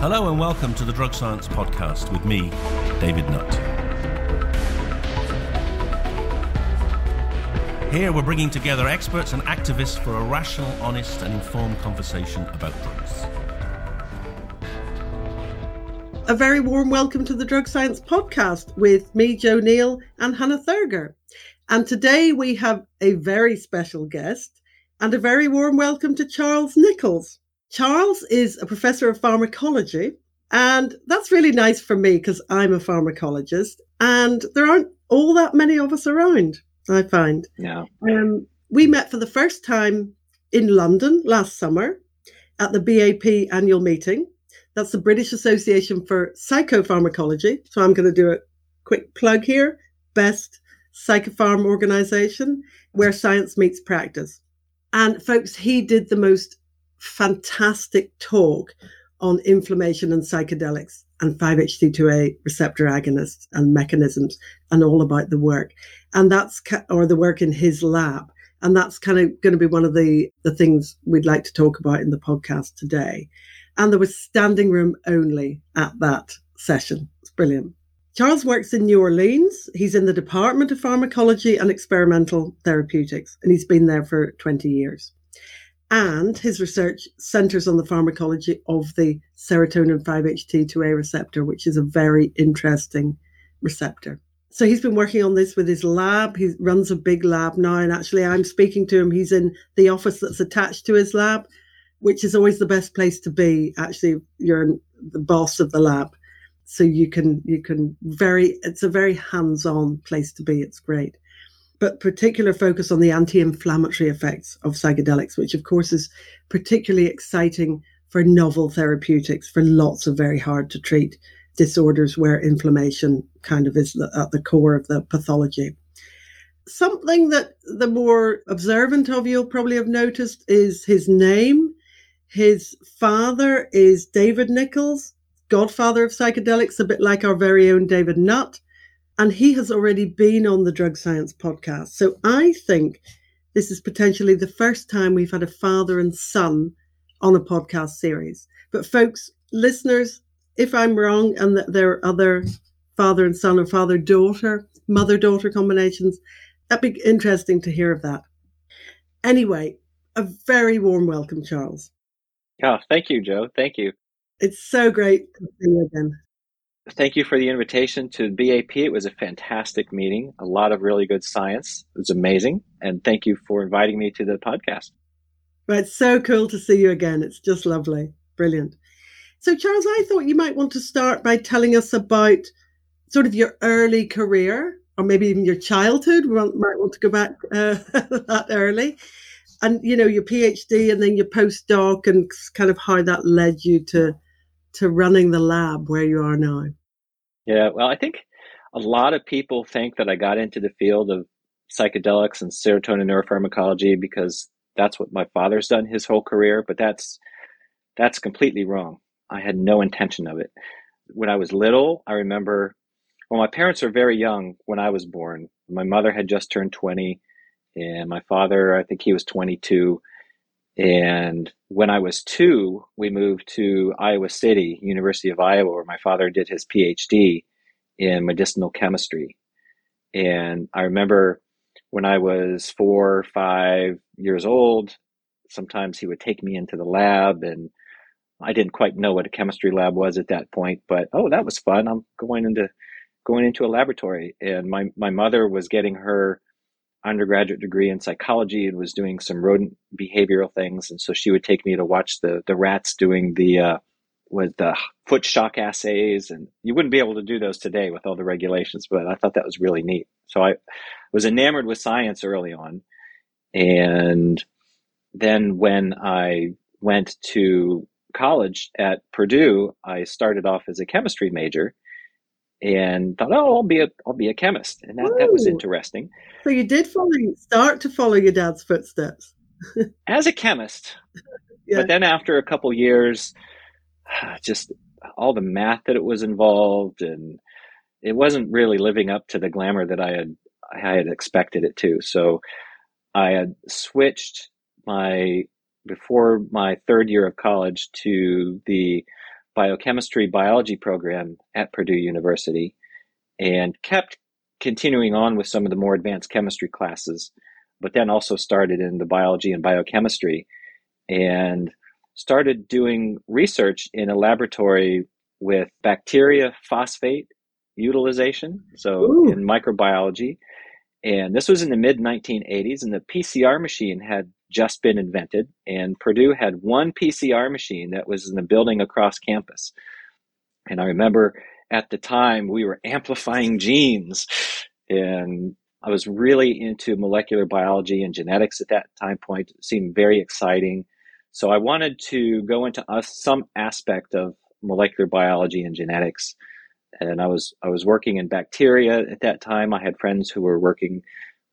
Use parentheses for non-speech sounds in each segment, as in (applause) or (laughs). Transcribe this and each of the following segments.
Hello and welcome to the Drug Science Podcast with me, David Nutt. Here we're bringing together experts and activists for a rational, honest, and informed conversation about drugs. A very warm welcome to the Drug Science Podcast with me, Jo Neill, and Hannah Thurgur. And today we have a very special guest and a very warm welcome to Charles Nichols. Charles is a professor of pharmacology, and that's really nice for me because I'm a pharmacologist, and there aren't all that many of us around. I find. Yeah. Um, we met for the first time in London last summer at the BAP annual meeting. That's the British Association for Psychopharmacology. So I'm going to do a quick plug here. Best psychopharm organization where science meets practice. And folks, he did the most fantastic talk on inflammation and psychedelics and 5-HT2A receptor agonists and mechanisms and all about the work. And that's, or the work in his lab. And that's kind of going to be one of the, the things we'd like to talk about in the podcast today. And there was standing room only at that session. It's brilliant. Charles works in New Orleans. He's in the Department of Pharmacology and Experimental Therapeutics, and he's been there for 20 years and his research centers on the pharmacology of the serotonin 5-HT2A receptor, which is a very interesting receptor. So he's been working on this with his lab. He runs a big lab now, and actually, I'm speaking to him. He's in the office that's attached to his lab, which is always the best place to be. Actually, you're the boss of the lab, so you can you can very. It's a very hands-on place to be. It's great but particular focus on the anti-inflammatory effects of psychedelics, which of course is particularly exciting for novel therapeutics for lots of very hard to treat disorders where inflammation kind of is at the core of the pathology. Something that the more observant of you'll probably have noticed is his name. His father is David Nichols, godfather of psychedelics, a bit like our very own David Nutt and he has already been on the Drug Science podcast. So I think this is potentially the first time we've had a father and son on a podcast series. But folks, listeners, if I'm wrong and that there are other father and son or father daughter, mother daughter combinations, that'd be interesting to hear of that. Anyway, a very warm welcome, Charles. Oh, thank you, Jo. Thank you. It's so great to see you again thank you for the invitation to BAP. It was a fantastic meeting, a lot of really good science. It was amazing. And thank you for inviting me to the podcast. It's so cool to see you again. It's just lovely. Brilliant. So, Charles, I thought you might want to start by telling us about sort of your early career, or maybe even your childhood. We might want to go back uh, (laughs) that early. And, you know, your PhD and then your postdoc and kind of how that led you to to running the lab where you are now. Yeah, well, I think a lot of people think that I got into the field of psychedelics and serotonin neuropharmacology because that's what my father's done his whole career, but that's that's completely wrong. I had no intention of it. When I was little, I remember well, my parents were very young when I was born. My mother had just turned 20 and my father, I think he was 22. And when I was two, we moved to Iowa City, University of Iowa, where my father did his PhD in medicinal chemistry. And I remember when I was four five years old, sometimes he would take me into the lab and I didn't quite know what a chemistry lab was at that point, but oh, that was fun. I'm going into going into a laboratory. And my, my mother was getting her undergraduate degree in psychology and was doing some rodent behavioral things. And so she would take me to watch the the rats doing the uh, with the foot shock assays, and you wouldn't be able to do those today with all the regulations. But I thought that was really neat. So I was enamored with science early on, and then when I went to college at Purdue, I started off as a chemistry major and thought, oh, I'll be a I'll be a chemist, and that, that was interesting. So you did follow start to follow your dad's footsteps (laughs) as a chemist, yeah. but then after a couple years, (sighs) just all the math that it was involved, and it wasn't really living up to the glamour that I had I had expected it to. So I had switched my before my third year of college to the biochemistry biology program at Purdue University and kept continuing on with some of the more advanced chemistry classes, but then also started in the biology and biochemistry and started doing research in a laboratory with bacteria phosphate utilization, so Ooh. in microbiology. And this was in the mid 1980s, and the PCR machine had just been invented. And Purdue had one PCR machine that was in the building across campus. And I remember at the time we were amplifying genes, and I was really into molecular biology and genetics at that time point. It seemed very exciting. So I wanted to go into some aspect of molecular biology and genetics and I was I was working in bacteria at that time. I had friends who were working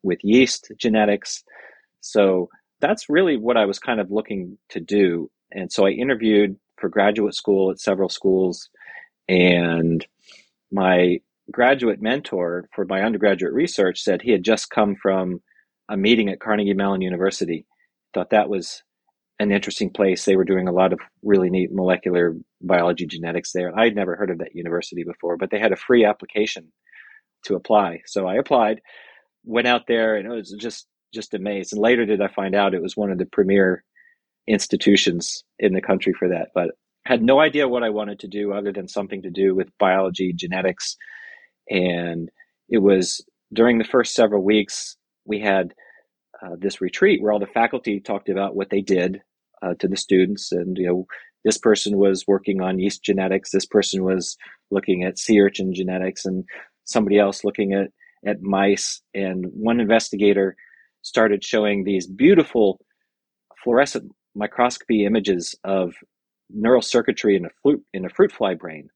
with yeast genetics. So that's really what I was kind of looking to do. And so I interviewed for graduate school at several schools and my graduate mentor for my undergraduate research said he had just come from a meeting at Carnegie Mellon University. Thought that was an interesting place. They were doing a lot of really neat molecular biology genetics there. And I'd never heard of that university before, but they had a free application to apply. So I applied, went out there, and it was just just amazed. And later did I find out it was one of the premier institutions in the country for that, but had no idea what I wanted to do other than something to do with biology, genetics. And it was during the first several weeks, we had uh, this retreat where all the faculty talked about what they did uh, to the students. And you know this person was working on yeast genetics. This person was looking at sea urchin genetics and somebody else looking at at mice. And one investigator started showing these beautiful fluorescent microscopy images of neural circuitry in a fruit in a fruit fly brain.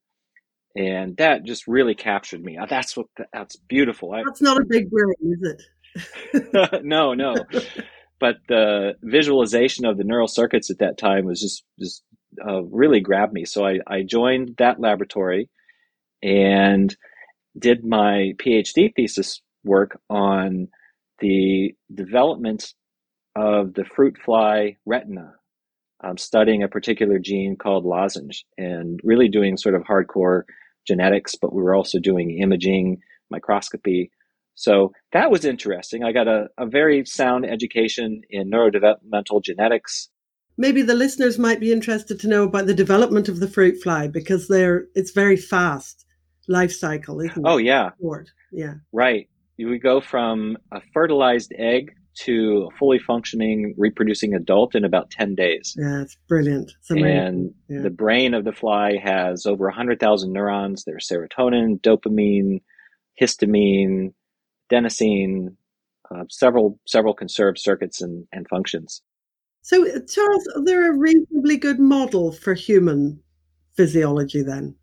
And that just really captured me. That's what that's beautiful. That's not a big brain is it (laughs) no, no. But the visualization of the neural circuits at that time was just just uh, really grabbed me. So I, I joined that laboratory and did my PhD thesis work on the development of the fruit fly retina, um, studying a particular gene called lozenge, and really doing sort of hardcore genetics, but we were also doing imaging, microscopy so that was interesting. I got a, a very sound education in neurodevelopmental genetics. Maybe the listeners might be interested to know about the development of the fruit fly because they're it's very fast life cycle, isn't it? Oh yeah. Short. Yeah. Right. We go from a fertilized egg to a fully functioning reproducing adult in about 10 days. Yeah, it's brilliant. It's and yeah. the brain of the fly has over 100,000 neurons. There's serotonin, dopamine, histamine, adenosine, uh, several several conserved circuits and, and functions. So, Charles, they're a reasonably good model for human physiology then.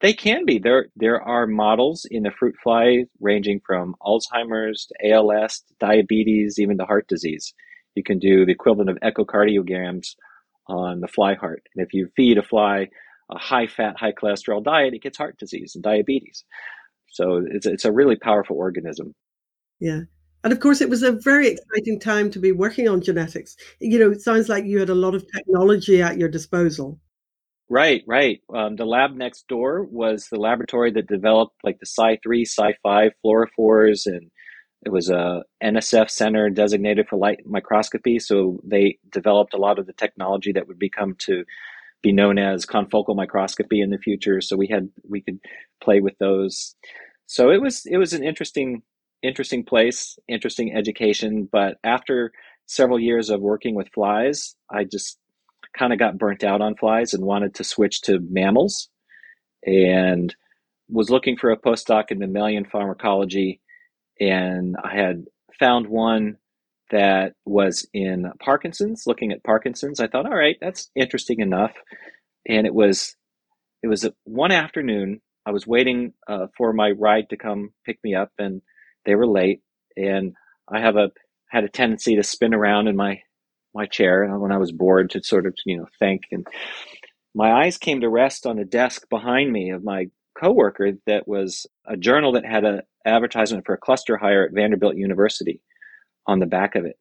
They can be. There there are models in the fruit fly ranging from Alzheimer's to ALS, to diabetes, even to heart disease. You can do the equivalent of echocardiograms on the fly heart. And if you feed a fly a high fat, high cholesterol diet, it gets heart disease and diabetes. So it's it's a really powerful organism. Yeah. And of course, it was a very exciting time to be working on genetics. You know, it sounds like you had a lot of technology at your disposal. Right, right. Um, the lab next door was the laboratory that developed like the Cy3, Cy5 fluorophores, and it was a NSF center designated for light microscopy. So they developed a lot of the technology that would become to be known as confocal microscopy in the future. So we had we could play with those. So it was it was an interesting interesting place, interesting education. But after several years of working with flies, I just kind of got burnt out on flies and wanted to switch to mammals, and was looking for a postdoc in mammalian pharmacology, and I had found one that was in Parkinson's, looking at Parkinson's. I thought, all right, that's interesting enough. And it was it was one afternoon. I was waiting uh, for my ride to come pick me up, and they were late. And I have a had a tendency to spin around in my my chair when I was bored to sort of you know think. And my eyes came to rest on a desk behind me of my coworker that was a journal that had an advertisement for a cluster hire at Vanderbilt University on the back of it.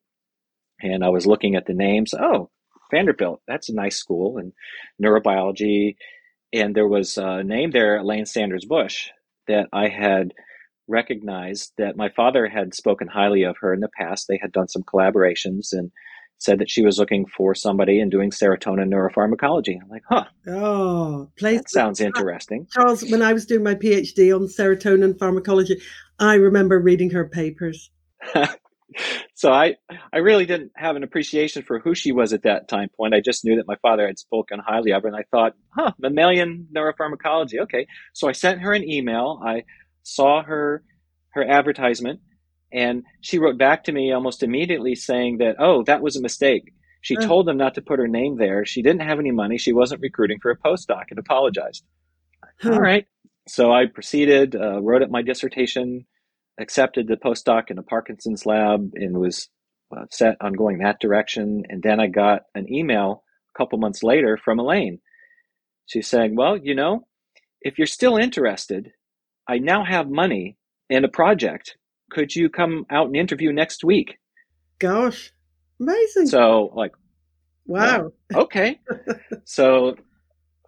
And I was looking at the names. Oh, Vanderbilt, that's a nice school, and neurobiology. And there was a name there, Elaine Sanders Bush, that I had recognized that my father had spoken highly of her in the past. They had done some collaborations and said that she was looking for somebody and doing serotonin neuropharmacology. I'm like, huh. Oh, place that sounds interesting. Charles, when I was doing my PhD on serotonin pharmacology, I remember reading her papers. (laughs) so I, I really didn't have an appreciation for who she was at that time point. I just knew that my father had spoken highly of her, and I thought, huh, mammalian neuropharmacology. Okay, so I sent her an email. I saw her her advertisement, and she wrote back to me almost immediately saying that, oh, that was a mistake. She oh. told them not to put her name there. She didn't have any money. She wasn't recruiting for a postdoc, and apologized. All right. So I proceeded, uh, wrote up my dissertation accepted the postdoc in a Parkinson's lab and was uh, set on going that direction. And then I got an email a couple months later from Elaine. She's saying, Well, you know, if you're still interested, I now have money and a project. Could you come out and interview next week? Gosh, amazing. So, like, wow. Well, okay. (laughs) so,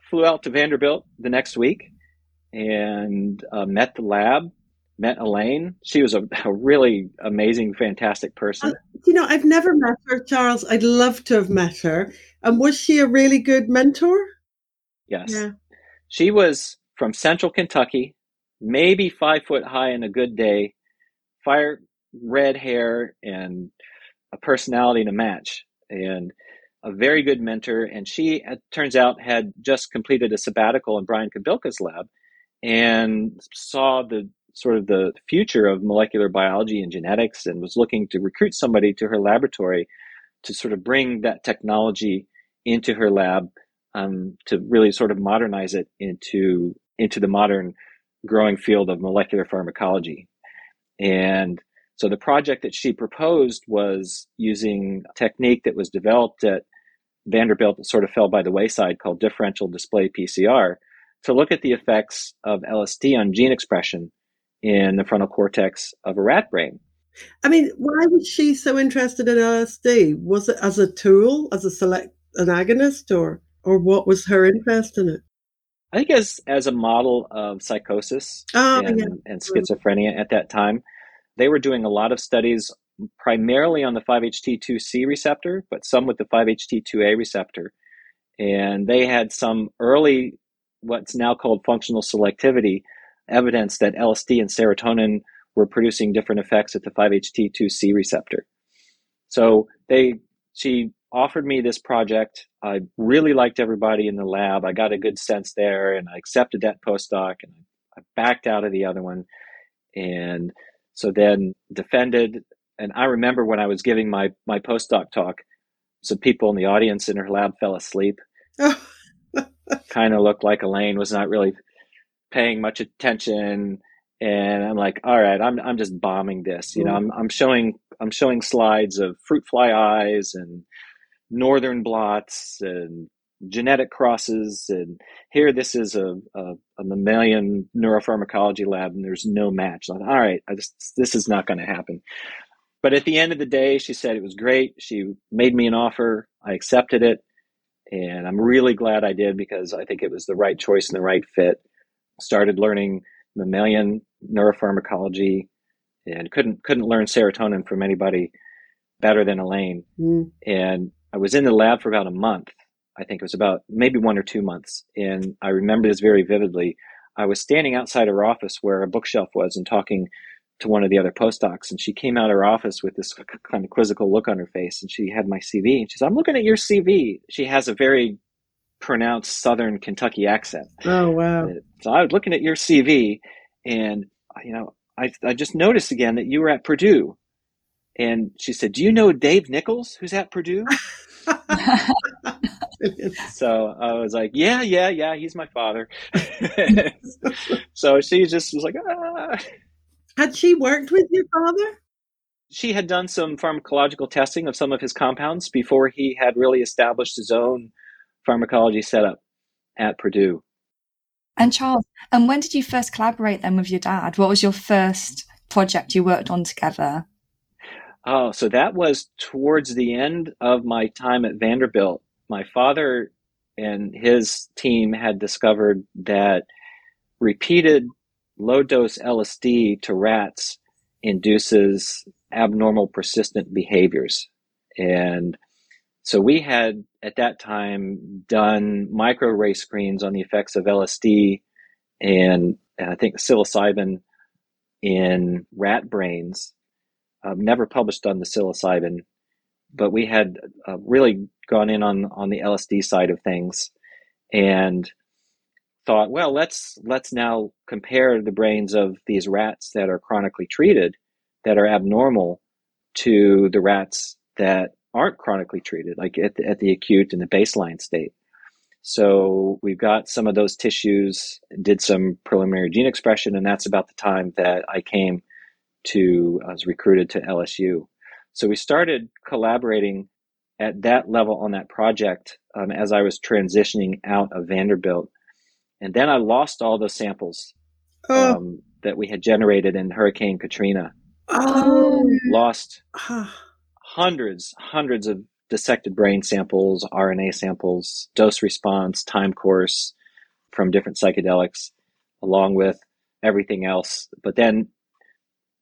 flew out to Vanderbilt the next week and uh, met the lab met Elaine. She was a, a really amazing, fantastic person. Uh, you know, I've never met her, Charles. I'd love to have met her. And was she a really good mentor? Yes. Yeah. She was from central Kentucky, maybe five foot high in a good day, fire red hair and a personality to match, and a very good mentor. And she, it turns out, had just completed a sabbatical in Brian Kobilka's lab and saw the sort of the future of molecular biology and genetics and was looking to recruit somebody to her laboratory to sort of bring that technology into her lab um, to really sort of modernize it into into the modern growing field of molecular pharmacology. And so the project that she proposed was using a technique that was developed at Vanderbilt that sort of fell by the wayside called differential display PCR to look at the effects of LSD on gene expression in the frontal cortex of a rat brain. I mean, why was she so interested in LSD? Was it as a tool, as a select an agonist, or or what was her interest in it? I think as as a model of psychosis oh, and, yeah. and mm. schizophrenia at that time, they were doing a lot of studies primarily on the 5-HT2C receptor, but some with the 5-HT2A receptor. And they had some early, what's now called functional selectivity evidence that LSD and serotonin were producing different effects at the 5-HT2C receptor. So they she offered me this project. I really liked everybody in the lab. I got a good sense there and I accepted that postdoc and I backed out of the other one. And so then defended and I remember when I was giving my my postdoc talk, some people in the audience in her lab fell asleep. (laughs) kind of looked like Elaine was not really paying much attention and I'm like, all right, I'm I'm just bombing this. You know, mm. I'm I'm showing I'm showing slides of fruit fly eyes and northern blots and genetic crosses and here this is a, a, a mammalian neuropharmacology lab and there's no match. Like, all right, I just this is not going to happen. But at the end of the day, she said it was great. She made me an offer. I accepted it. And I'm really glad I did because I think it was the right choice and the right fit started learning mammalian neuropharmacology and couldn't couldn't learn serotonin from anybody better than Elaine. Mm. And I was in the lab for about a month. I think it was about maybe one or two months. And I remember this very vividly. I was standing outside her office where a bookshelf was and talking to one of the other postdocs. And she came out of her office with this kind of quizzical look on her face. And she had my CV. And she said, I'm looking at your CV. She has a very pronounced Southern Kentucky accent. Oh wow! So I was looking at your CV, and you know, I I just noticed again that you were at Purdue, And she said, Do you know Dave Nichols, who's at Purdue? (laughs) so I was like, Yeah, yeah, yeah, he's my father. (laughs) so she just was like, ah. Had she worked with your father? She had done some pharmacological testing of some of his compounds before he had really established his own pharmacology setup at Purdue. And Charles, and when did you first collaborate then with your dad? What was your first project you worked on together? Oh, so that was towards the end of my time at Vanderbilt. My father and his team had discovered that repeated low dose LSD to rats induces abnormal persistent behaviors. And so we had at that time done microarray screens on the effects of LSD and, and I think psilocybin in rat brains. Um, never published on the psilocybin, but we had uh, really gone in on on the LSD side of things, and thought, well, let's let's now compare the brains of these rats that are chronically treated, that are abnormal, to the rats that aren't chronically treated, like at the, at the acute and the baseline state. So we've got some of those tissues, did some preliminary gene expression, and that's about the time that I came to, I was recruited to LSU. So we started collaborating at that level on that project um, as I was transitioning out of Vanderbilt. And then I lost all those samples oh. um, that we had generated in Hurricane Katrina. Oh. Lost hundreds, hundreds of dissected brain samples, RNA samples, dose response, time course from different psychedelics, along with everything else. But then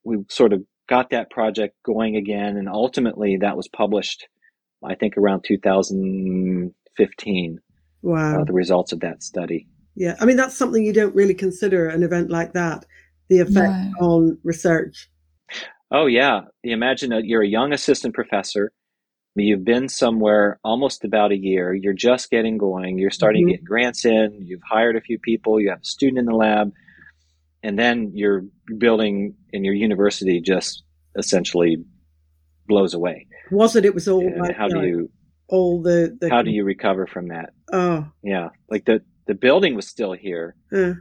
we sort of got that project going again, and ultimately that was published, I think, around 2015. Wow. Uh, the results of that study. Yeah. I mean, that's something you don't really consider an event like that, the effect no. on research. Oh, yeah. Imagine that you're a young assistant professor You've been somewhere almost about a year. You're just getting going. You're starting mm-hmm. to get grants in. You've hired a few people. You have a student in the lab. And then your building in your university just essentially blows away. Was it? It was all like how do you all the, the, how do you recover from that? Oh, yeah. Like the the building was still here, uh.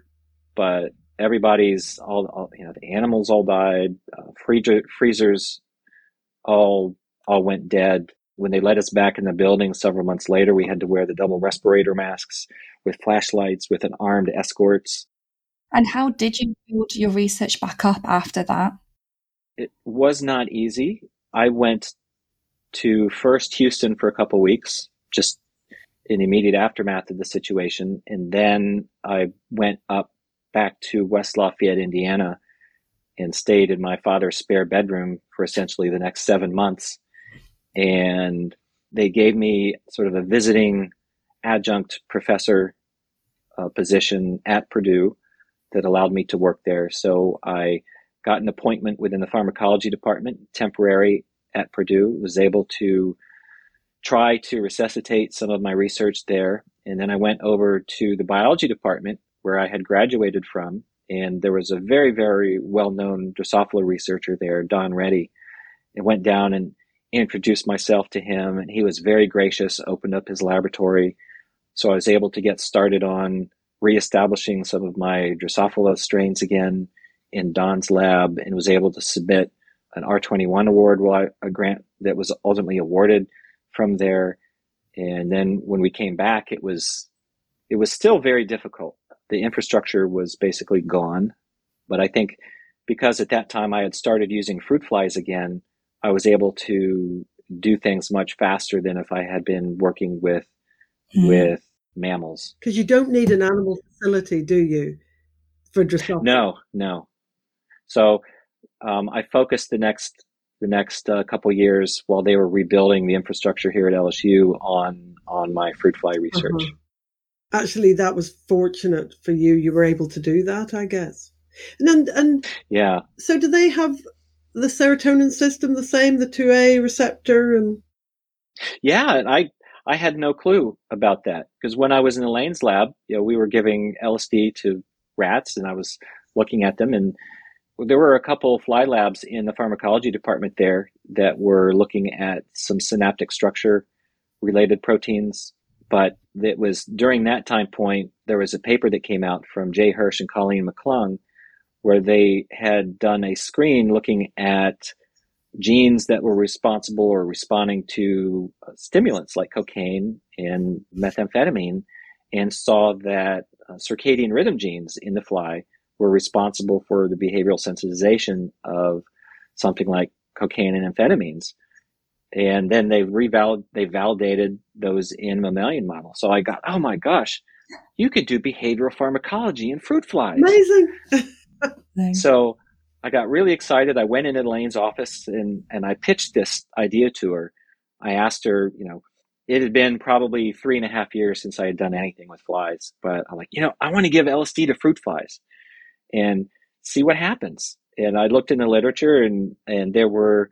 but everybody's all, all, you know the animals all died. Uh, freezer, freezers all all went dead. When they let us back in the building several months later, we had to wear the double respirator masks with flashlights with an armed escorts. And how did you build your research back up after that? It was not easy. I went to first Houston for a couple weeks, just in the immediate aftermath of the situation, and then I went up back to West Lafayette, Indiana, and stayed in my father's spare bedroom for essentially the next seven months and they gave me sort of a visiting adjunct professor uh, position at Purdue that allowed me to work there. So I got an appointment within the pharmacology department, temporary at Purdue, was able to try to resuscitate some of my research there. And then I went over to the biology department where I had graduated from. And there was a very, very well known Drosophila researcher there, Don Ready. and went down and introduced myself to him, and he was very gracious, opened up his laboratory. So I was able to get started on reestablishing some of my Drosophila strains again in Don's lab and was able to submit an R21 award, a grant that was ultimately awarded from there. And then when we came back, it was it was still very difficult. The infrastructure was basically gone, but I think because at that time I had started using fruit flies again, I was able to do things much faster than if I had been working with mm. with mammals. Because you don't need an animal facility, do you, for Drosophila? No, no. So um, I focused the next the next uh, couple years while they were rebuilding the infrastructure here at LSU on on my fruit fly research. Uh-huh. Actually, that was fortunate for you. You were able to do that, I guess. And and, and yeah. So, do they have the serotonin system the same, the 2A receptor and Yeah, and I I had no clue about that because when I was in Elaine's lab, you know, we were giving LSD to rats and I was looking at them and there were a couple of fly labs in the pharmacology department there that were looking at some synaptic structure related proteins. But it was during that time point, there was a paper that came out from Jay Hirsh and Colleen McClung where they had done a screen looking at genes that were responsible or responding to stimulants like cocaine and methamphetamine and saw that uh, circadian rhythm genes in the fly were responsible for the behavioral sensitization of something like cocaine and amphetamines. And then they revalid they validated those in mammalian models. So I got, oh my gosh, you could do behavioral pharmacology in fruit flies. Amazing. (laughs) so I got really excited. I went into Elaine's office and, and I pitched this idea to her. I asked her, you know, it had been probably three and a half years since I had done anything with flies, but I'm like, you know, I want to give LSD to fruit flies and see what happens. And I looked in the literature and, and there were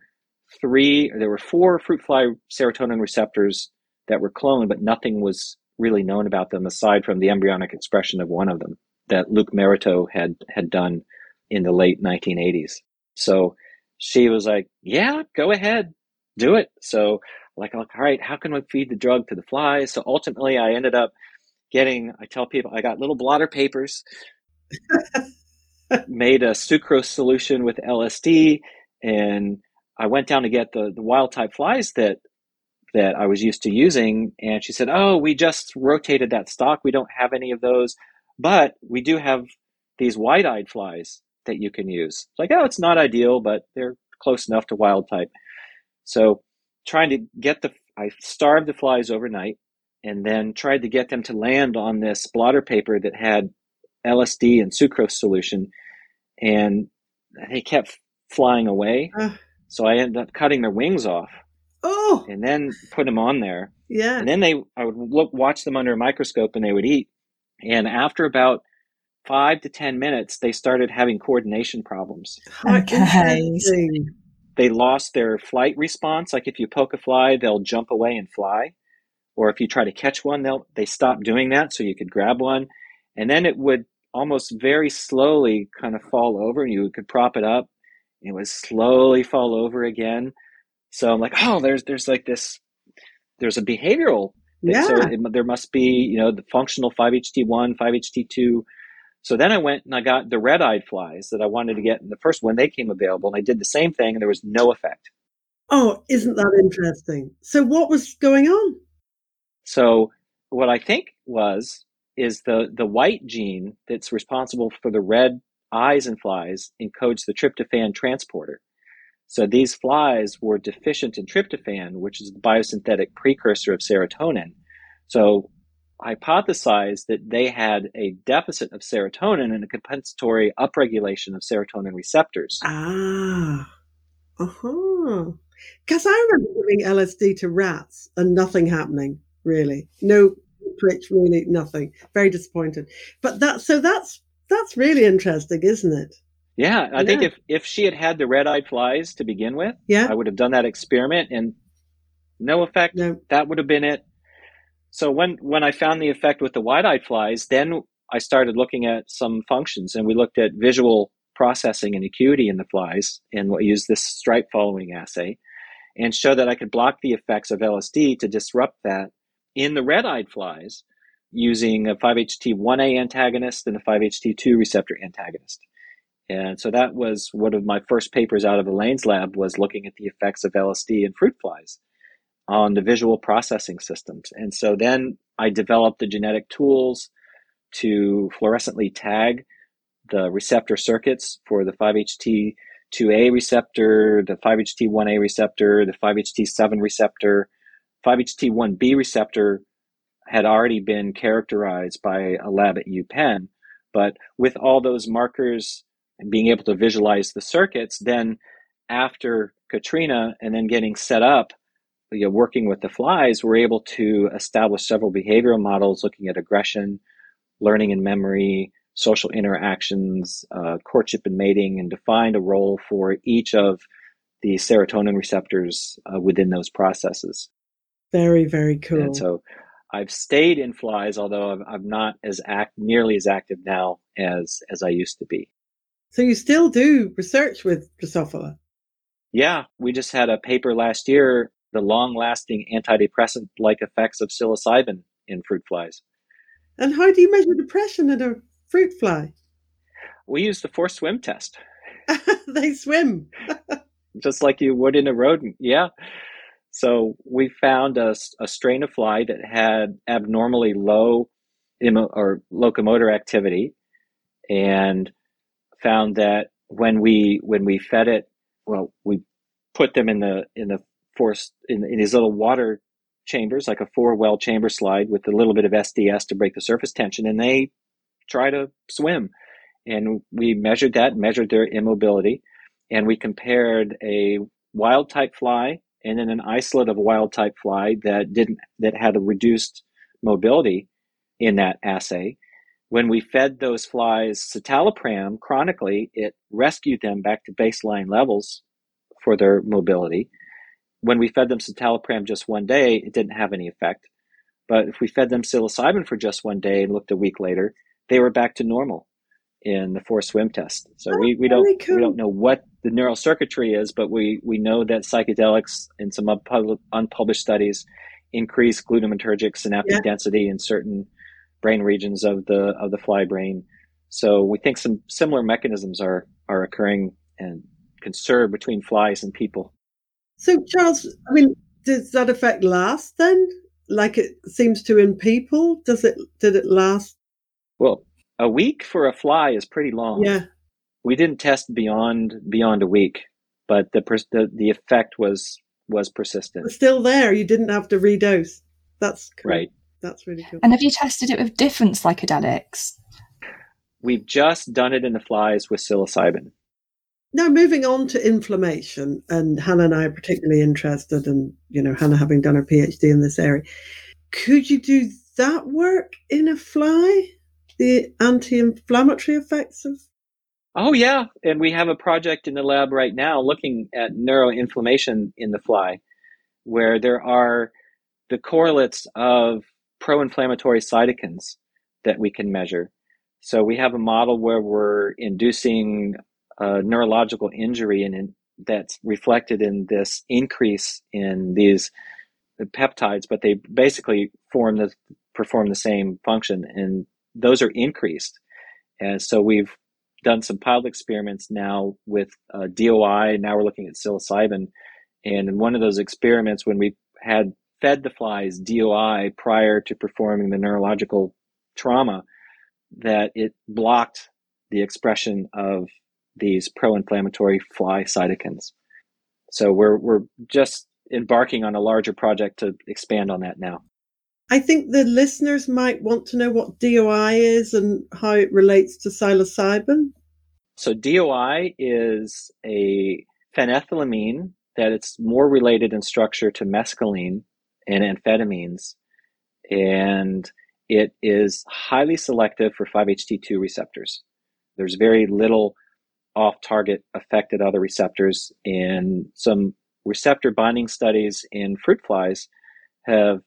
three, there were four fruit fly serotonin receptors that were cloned, but nothing was really known about them aside from the embryonic expression of one of them that Luc Maroteaux had, had done in the late 1980s. So she was like, yeah, go ahead, do it. So like, like, all right, how can we feed the drug to the flies? So ultimately I ended up getting, I tell people I got little blotter papers, (laughs) made a sucrose solution with LSD and I went down to get the, the wild type flies that that I was used to using. And she said, Oh, we just rotated that stock. We don't have any of those, but we do have these white eyed flies that you can use. It's like, oh, it's not ideal, but they're close enough to wild type. So trying to get the, I starved the flies overnight and then tried to get them to land on this blotter paper that had LSD and sucrose solution. And they kept flying away. So I ended up cutting their wings off. Oh. And then put them on there. Yeah. And then they, I would look, watch them under a microscope and they would eat. And after about five to 10 minutes, they started having coordination problems. Okay. They lost their flight response. Like if you poke a fly, they'll jump away and fly. Or if you try to catch one, they'll, they stop doing that so you could grab one. And then it would almost very slowly kind of fall over and you could prop it up. It would slowly fall over again. So I'm like, oh, there's, there's like this, there's a behavioral yeah. So it, there must be, you know, the functional 5-HT1, 5-HT2 so then I went and I got the red eyed flies that I wanted to get in the first when they came available, and I did the same thing, and there was no effect. Oh, isn't that interesting? So what was going on? So what I think was is the the white gene that's responsible for the red eyes in flies encodes the tryptophan transporter. So these flies were deficient in tryptophan, which is the biosynthetic precursor of serotonin. So hypothesized that they had a deficit of serotonin and a compensatory upregulation of serotonin receptors. Ah, uh huh. Because I remember giving LSD to rats and nothing happening, really. No twitch, really, nothing. Very disappointed. But that, so that's that's really interesting, isn't it? Yeah, I yeah. think if if she had had the red-eyed flies to begin with, yeah. I would have done that experiment and no effect. No. That would have been it. So when when I found the effect with the white-eyed flies, then I started looking at some functions, and we looked at visual processing and acuity in the flies, and we used this stripe following assay, and showed that I could block the effects of LSD to disrupt that in the red-eyed flies using a 5-HT1A antagonist and a 5-HT2 receptor antagonist. And so that was one of my first papers out of Elaine's lab was looking at the effects of LSD in fruit flies on the visual processing systems. And so then I developed the genetic tools to fluorescently tag the receptor circuits for the 5-HT2A receptor, the 5-HT1A receptor, the 5-HT7 receptor. 5-HT1B receptor had already been characterized by a lab at UPenn, but with all those markers and being able to visualize the circuits, then after Katrina and then getting set up you know, working with the flies, we're able to establish several behavioral models looking at aggression, learning and memory, social interactions, uh, courtship and mating, and defined a role for each of the serotonin receptors uh, within those processes. Very, very cool. And so I've stayed in flies, although I'm, I'm not as act nearly as active now as as I used to be. So you still do research with Drosophila? Yeah, we just had a paper last year, the long-lasting antidepressant-like effects of psilocybin in fruit flies. And how do you measure depression in a fruit fly? We use the forced swim test. (laughs) they swim. (laughs) just like you would in a rodent. Yeah. So we found a, a strain of fly that had abnormally low imo- or locomotor activity, and found that when we when we fed it, well, we put them in the in the force in, in these little water chambers, like a four well chamber slide with a little bit of SDS to break the surface tension, and they try to swim. And we measured that, measured their immobility, and we compared a wild type fly and then an isolate of a wild type fly that didn't that had a reduced mobility in that assay. When we fed those flies citalopram chronically, it rescued them back to baseline levels for their mobility. When we fed them citalopram just one day, it didn't have any effect. But if we fed them psilocybin for just one day and looked a week later, they were back to normal in the forced swim test. So oh, we, we don't cool. we don't know what the neural circuitry is, but we we know that psychedelics in some unpublished studies increase glutamatergic synaptic yeah. density in certain brain regions of the of the fly brain. So we think some similar mechanisms are are occurring and conserved between flies and people. So Charles, I mean, does that effect last then? Like it seems to in people? Does it did it last? Well, a week for a fly is pretty long. Yeah. We didn't test beyond beyond a week, but the the, the effect was was persistent. still there. You didn't have to redose. That's cool. right. That's really cool. And have you tested it with different psychedelics? We've just done it in the flies with psilocybin. Now, moving on to inflammation, and Hannah and I are particularly interested, in you know Hannah having done her PhD in this area. Could you do that work in a fly? The anti-inflammatory effects of Oh yeah, and we have a project in the lab right now looking at neuroinflammation in the fly, where there are the correlates of pro-inflammatory cytokines that we can measure. So we have a model where we're inducing neurological injury and in, that's reflected in this increase in these peptides, but they basically form the perform the same function. And those are increased. And so we've done some pilot experiments now with uh, DOI. Now we're looking at psilocybin. And in one of those experiments, when we had fed the flies DOI prior to performing the neurological trauma, that it blocked the expression of these pro-inflammatory fly cytokines. So we're we're just embarking on a larger project to expand on that now. I think the listeners might want to know what DOI is and how it relates to psilocybin. So DOI is a phenethylamine that it's more related in structure to mescaline and amphetamines. And it is highly selective for 5-HT2 receptors. There's very little off-target effect at other receptors. And some receptor binding studies in fruit flies have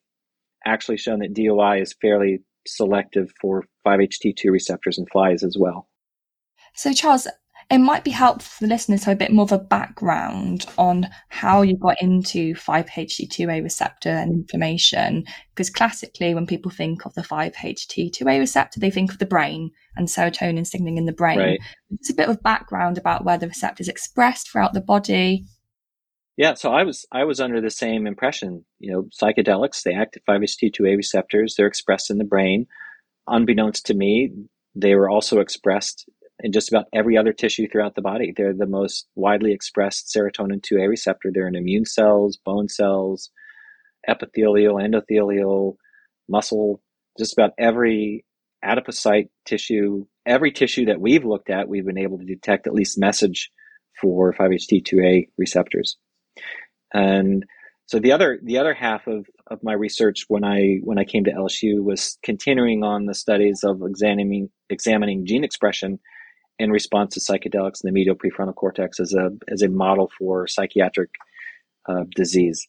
actually shown that DOI is fairly selective for 5-HT2 receptors in flies as well. So, Charles, it might be helpful for the listeners to have a bit more of a background on how you got into 5-HT2A receptor and inflammation. Because classically, when people think of the 5-HT2A receptor, they think of the brain and serotonin signaling in the brain. Right. It's a bit of background about where the receptor is expressed throughout the body yeah, so I was I was under the same impression. You know, psychedelics they act at 5-HT2A receptors. They're expressed in the brain. Unbeknownst to me, they were also expressed in just about every other tissue throughout the body. They're the most widely expressed serotonin 2A receptor. They're in immune cells, bone cells, epithelial, endothelial, muscle, just about every adipocyte tissue, every tissue that we've looked at, we've been able to detect at least message for 5-HT2A receptors. And so the other the other half of, of my research when I when I came to LSU was continuing on the studies of examining examining gene expression in response to psychedelics in the medial prefrontal cortex as a as a model for psychiatric uh, disease.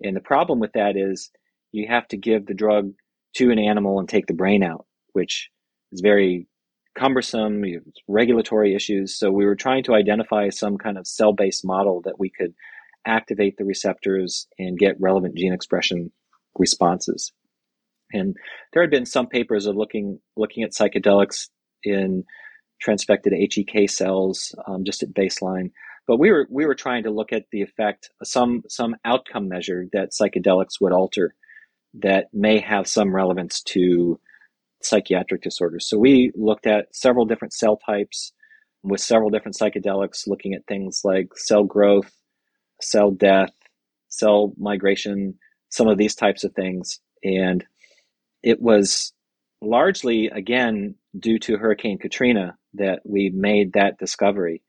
And the problem with that is you have to give the drug to an animal and take the brain out, which is very cumbersome, regulatory issues. So we were trying to identify some kind of cell based model that we could activate the receptors and get relevant gene expression responses. And there had been some papers of looking looking at psychedelics in transfected HEK cells um, just at baseline. But we were we were trying to look at the effect, some some outcome measure that psychedelics would alter that may have some relevance to psychiatric disorders. So we looked at several different cell types with several different psychedelics, looking at things like cell growth, cell death, cell migration, some of these types of things. And it was largely, again, due to Hurricane Katrina that we made that discovery.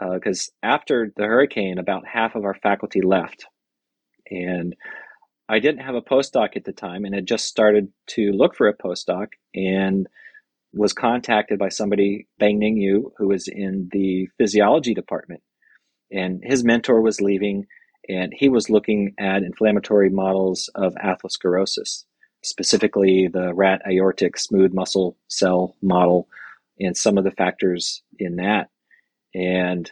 Because uh, after the hurricane, about half of our faculty left. And I didn't have a postdoc at the time and had just started to look for a postdoc and was contacted by somebody, Bang Ning Yu, who was in the physiology department. And his mentor was leaving, and he was looking at inflammatory models of atherosclerosis, specifically the rat aortic smooth muscle cell model and some of the factors in that. And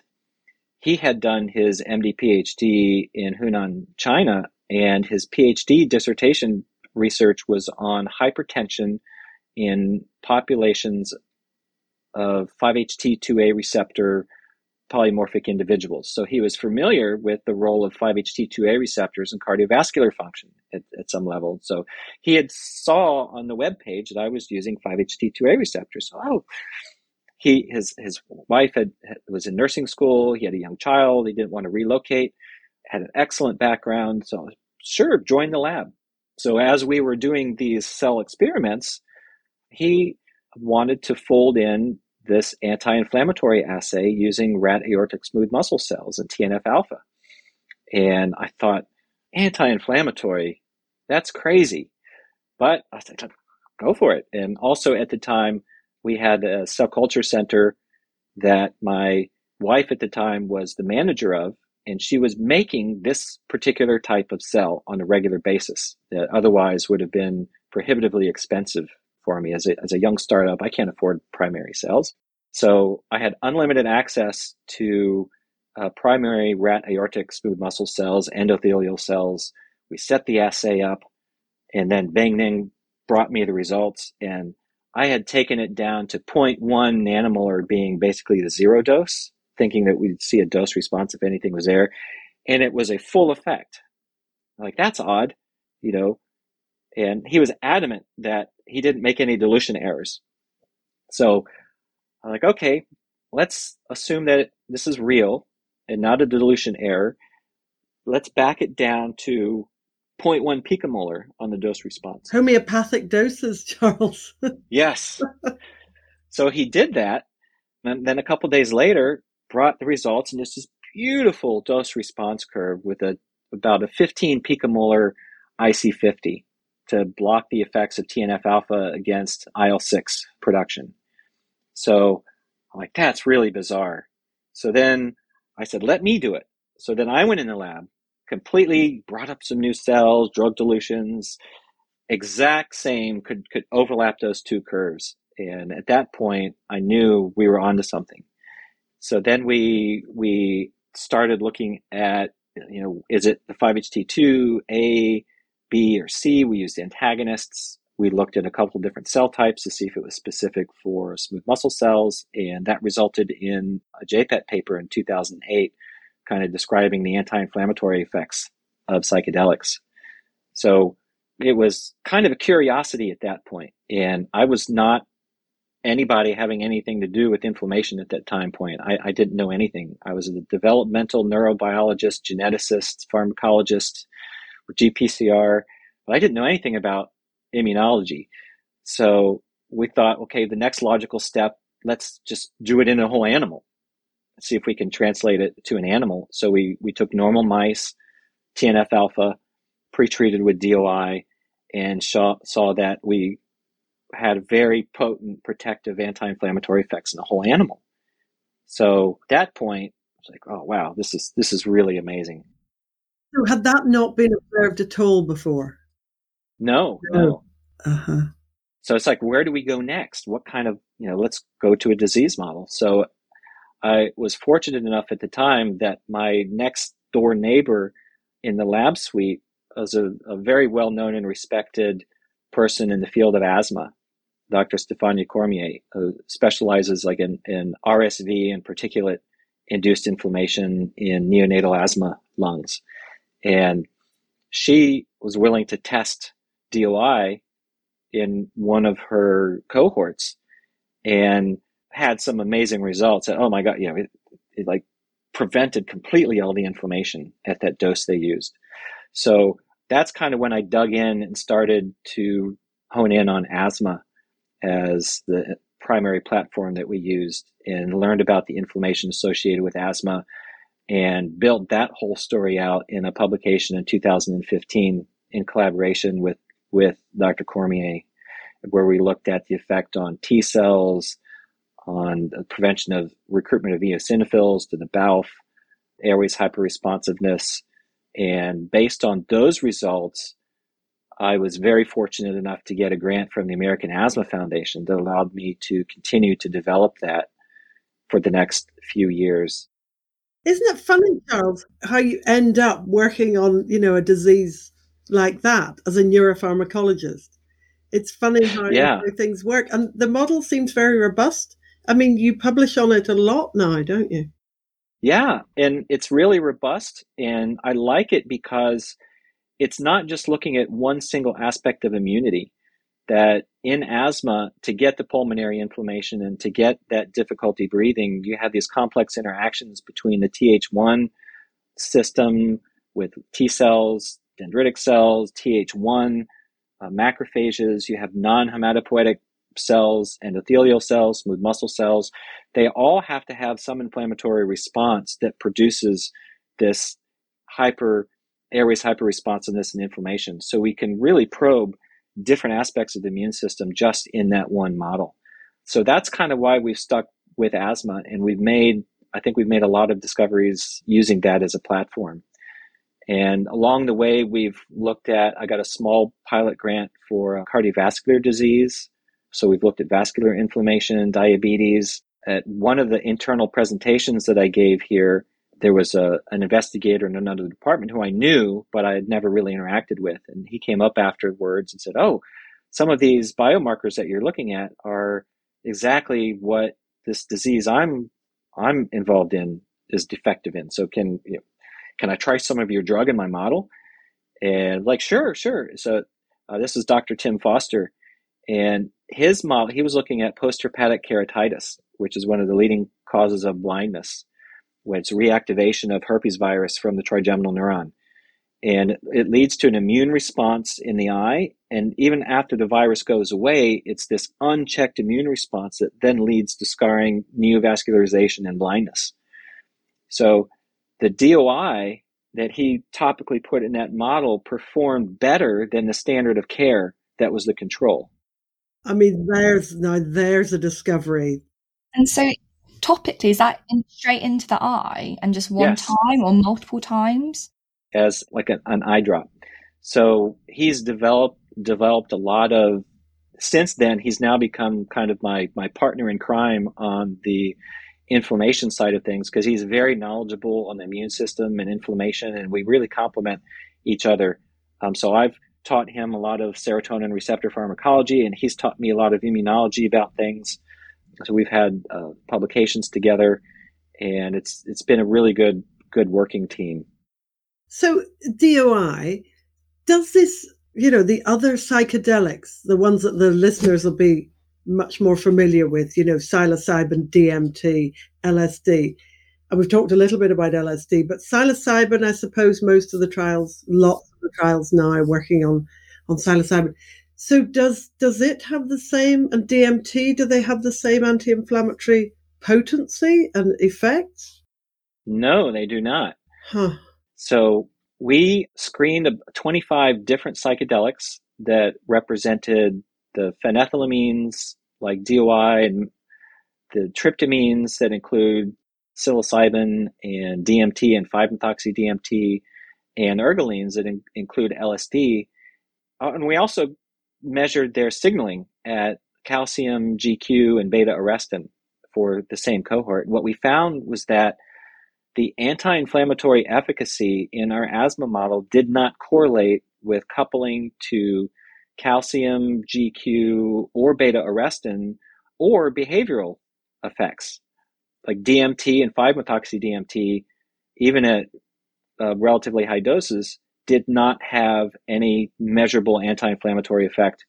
he had done his MD PhD in Hunan, China, and his PhD dissertation research was on hypertension in populations of 5-HT2A receptor polymorphic individuals. So he was familiar with the role of 5-HT2A receptors in cardiovascular function at, at some level. So he had saw on the web page that I was using 5-HT2A receptors. So, oh, he his his wife had was in nursing school. He had a young child. He didn't want to relocate had an excellent background. So sure, join the lab. So as we were doing these cell experiments, he wanted to fold in this anti-inflammatory assay using rat aortic smooth muscle cells and TNF alpha. And I thought, anti-inflammatory, that's crazy. But I said, go for it. And also at the time, we had a cell culture center that my wife at the time was the manager of and she was making this particular type of cell on a regular basis that otherwise would have been prohibitively expensive for me as a, as a young startup i can't afford primary cells so i had unlimited access to uh, primary rat aortic smooth muscle cells endothelial cells we set the assay up and then Beng-Ning brought me the results and i had taken it down to 0.1 nanomolar being basically the zero dose thinking that we'd see a dose response if anything was there. And it was a full effect. Like, that's odd, you know. And he was adamant that he didn't make any dilution errors. So I'm like, okay, let's assume that this is real and not a dilution error. Let's back it down to 0.1 picomolar on the dose response. Homeopathic doses, (laughs) Charles. yes. So he did that. And then a couple days later, brought the results, and it's this beautiful dose response curve with a about a 15 picomolar IC50 to block the effects of TNF alpha against IL 6 production. So I'm like, that's really bizarre. So then I said, let me do it. So then I went in the lab, completely brought up some new cells, drug dilutions, exact same, could, could overlap those two curves. And at that point, I knew we were onto something. So then we we started looking at you know is it the 5-HT2 A, B, or C? We used antagonists. We looked at a couple different cell types to see if it was specific for smooth muscle cells, and that resulted in a JPET paper in 2008, kind of describing the anti-inflammatory effects of psychedelics. So it was kind of a curiosity at that point, and I was not anybody having anything to do with inflammation at that time point. I, I didn't know anything. I was a developmental neurobiologist, geneticist, pharmacologist, GPCR, but I didn't know anything about immunology. So we thought, okay, the next logical step, let's just do it in a whole animal. See if we can translate it to an animal. So we, we took normal mice, TNF alpha, pre-treated with DOI, and saw, saw that we had very potent protective anti-inflammatory effects in the whole animal. So at that point, I was like, oh wow, this is this is really amazing. So had that not been observed at all before? No, no. Uh-huh. so it's like, where do we go next? What kind of, you know, let's go to a disease model. So I was fortunate enough at the time that my next door neighbor in the lab suite was a, a very well known and respected person in the field of asthma, Dr. Stefania Cormier, who specializes like in, in RSV and particulate induced inflammation in neonatal asthma lungs. And she was willing to test DOI in one of her cohorts and had some amazing results. oh my God, you know, it, it like prevented completely all the inflammation at that dose they used. So that's kind of when I dug in and started to hone in on asthma as the primary platform that we used and learned about the inflammation associated with asthma and built that whole story out in a publication in 2015 in collaboration with, with Dr. Cormier, where we looked at the effect on T cells, on the prevention of recruitment of eosinophils to the BALF, airways hyperresponsiveness. And based on those results, I was very fortunate enough to get a grant from the American Asthma Foundation that allowed me to continue to develop that for the next few years. Isn't it funny, Charles, how you end up working on, you know, a disease like that as a neuropharmacologist? It's funny how, yeah. things work. And the model seems very robust. I mean, you publish on it a lot now, don't you? Yeah, and it's really robust. And I like it because it's not just looking at one single aspect of immunity. That in asthma, to get the pulmonary inflammation and to get that difficulty breathing, you have these complex interactions between the Th1 system with T cells, dendritic cells, Th1, uh, macrophages, you have non hematopoietic cells, endothelial cells, smooth muscle cells. They all have to have some inflammatory response that produces this hyper airways hyperresponsiveness and inflammation. So we can really probe different aspects of the immune system just in that one model. So that's kind of why we've stuck with asthma and we've made I think we've made a lot of discoveries using that as a platform. And along the way, we've looked at, I got a small pilot grant for cardiovascular disease. So we've looked at vascular inflammation, diabetes. At one of the internal presentations that I gave here, there was a, an investigator in another department who I knew, but I had never really interacted with. And he came up afterwards and said, Oh, some of these biomarkers that you're looking at are exactly what this disease I'm I'm involved in is defective in. So can you know, can I try some of your drug in my model? And like, sure, sure. So uh, this is Dr. Tim Foster, and his model, he was looking at postherpetic keratitis, which is one of the leading causes of blindness, when it's reactivation of herpes virus from the trigeminal neuron. And it leads to an immune response in the eye. And even after the virus goes away, it's this unchecked immune response that then leads to scarring, neovascularization, and blindness. So the DOI that he topically put in that model performed better than the standard of care that was the control. I mean, there's now there's a discovery. And so, topically, is that in, straight into the eye and just one yes. time or multiple times? As like an, an eye drop. So he's developed developed a lot of. Since then, he's now become kind of my my partner in crime on the inflammation side of things because he's very knowledgeable on the immune system and inflammation, and we really complement each other. Um, so I've taught him a lot of serotonin receptor pharmacology, and he's taught me a lot of immunology about things. So we've had uh, publications together, and it's it's been a really good good working team. So DOI does this, you know, the other psychedelics, the ones that the listeners will be much more familiar with, you know, psilocybin, DMT, LSD. And we've talked a little bit about LSD, but psilocybin, I suppose most of the trials, lots of the trials now are working on, on psilocybin. So does does it have the same and DMT, do they have the same anti-inflammatory potency and effects? No, they do not. Huh. So we screened 25 different psychedelics that represented the phenethylamines like DOI and the tryptamines that include psilocybin and DMT and 5-methoxy DMT and ergolines that in, include LSD. Uh, and we also measured their signaling at calcium, GQ, and beta arrestin for the same cohort. What we found was that the anti inflammatory efficacy in our asthma model did not correlate with coupling to calcium, GQ, or beta arrestin or behavioral effects like DMT and 5 methoxy DMT, even at uh, relatively high doses, did not have any measurable anti inflammatory effect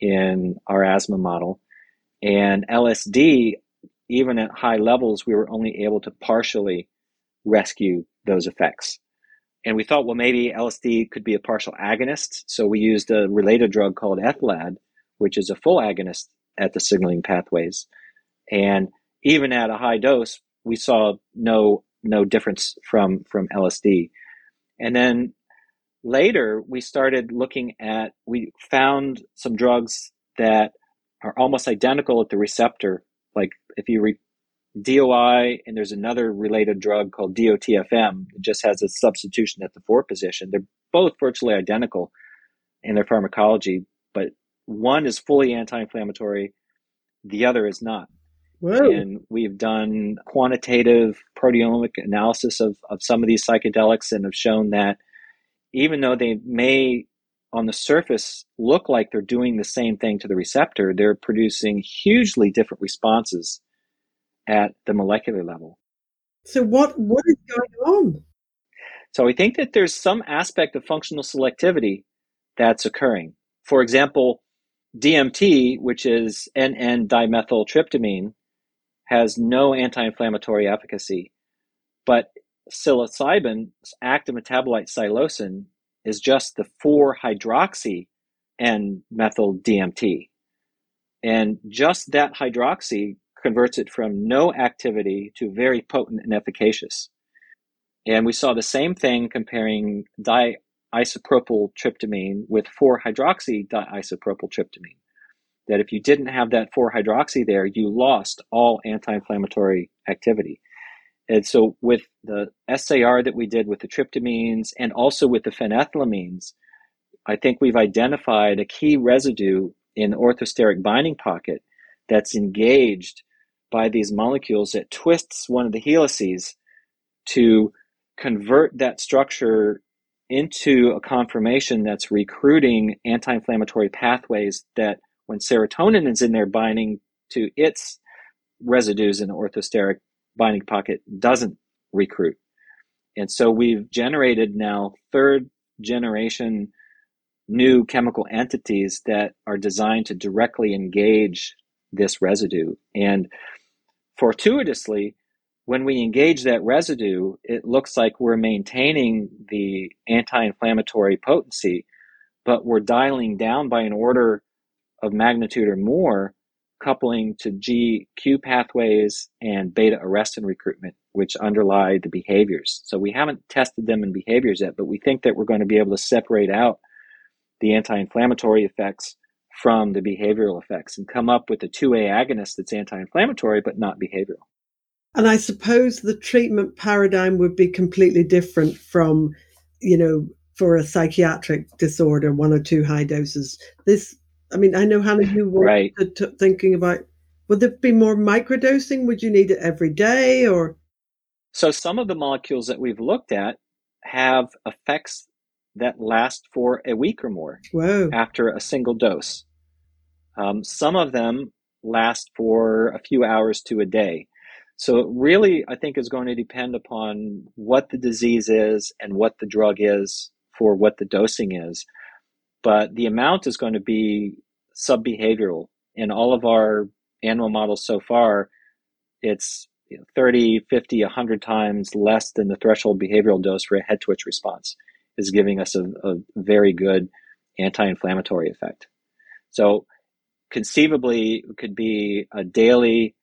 in our asthma model. And LSD, even at high levels, we were only able to partially rescue those effects. And we thought, well, maybe LSD could be a partial agonist. So we used a related drug called Ethlad, which is a full agonist at the signaling pathways. And even at a high dose, we saw no no difference from from LSD. And then later, we started looking at we found some drugs that are almost identical at the receptor. Like if you re- DOI and there's another related drug called DOTFM, it just has a substitution at the four position. They're both virtually identical in their pharmacology, but one is fully anti-inflammatory, the other is not. Whoa. And we've done quantitative proteomic analysis of, of some of these psychedelics and have shown that even though they may on the surface look like they're doing the same thing to the receptor, they're producing hugely different responses at the molecular level. So what what is going on? So I think that there's some aspect of functional selectivity that's occurring. For example, DMT, which is N-N-dimethyltryptamine, has no anti-inflammatory efficacy, but psilocybin's active metabolite psilocin is just the 4-hydroxy and methyl DMT. And just that hydroxy converts it from no activity to very potent and efficacious. And we saw the same thing comparing diisopropyl tryptamine with 4-hydroxy diisopropyl tryptamine. That if you didn't have that 4-hydroxy there, you lost all anti-inflammatory activity. And so with the SAR that we did with the tryptamines and also with the phenethylamines, I think we've identified a key residue in the orthosteric binding pocket that's engaged by these molecules that twists one of the helices to convert that structure into a conformation that's recruiting anti-inflammatory pathways that when serotonin is in there binding to its residues in the orthosteric binding pocket doesn't recruit. And so we've generated now third generation new chemical entities that are designed to directly engage this residue. And fortuitously, when we engage that residue, it looks like we're maintaining the anti inflammatory potency, but we're dialing down by an order of magnitude or more, coupling to GQ pathways and beta arrestin recruitment, which underlie the behaviors. So we haven't tested them in behaviors yet, but we think that we're going to be able to separate out the anti inflammatory effects from the behavioral effects and come up with a 2A agonist that's anti inflammatory but not behavioral. And I suppose the treatment paradigm would be completely different from, you know, for a psychiatric disorder, one or two high doses. This, I mean, I know Hannah, you were right. t- thinking about would there be more microdosing? Would you need it every day or? So some of the molecules that we've looked at have effects that last for a week or more Whoa. after a single dose. Um, some of them last for a few hours to a day. So it really, I think, is going to depend upon what the disease is and what the drug is for what the dosing is. But the amount is going to be subbehavioral. In all of our animal models so far, it's 30, 50, 100 times less than the threshold behavioral dose for a head twitch response is giving us a, a very good anti-inflammatory effect. So conceivably it could be a daily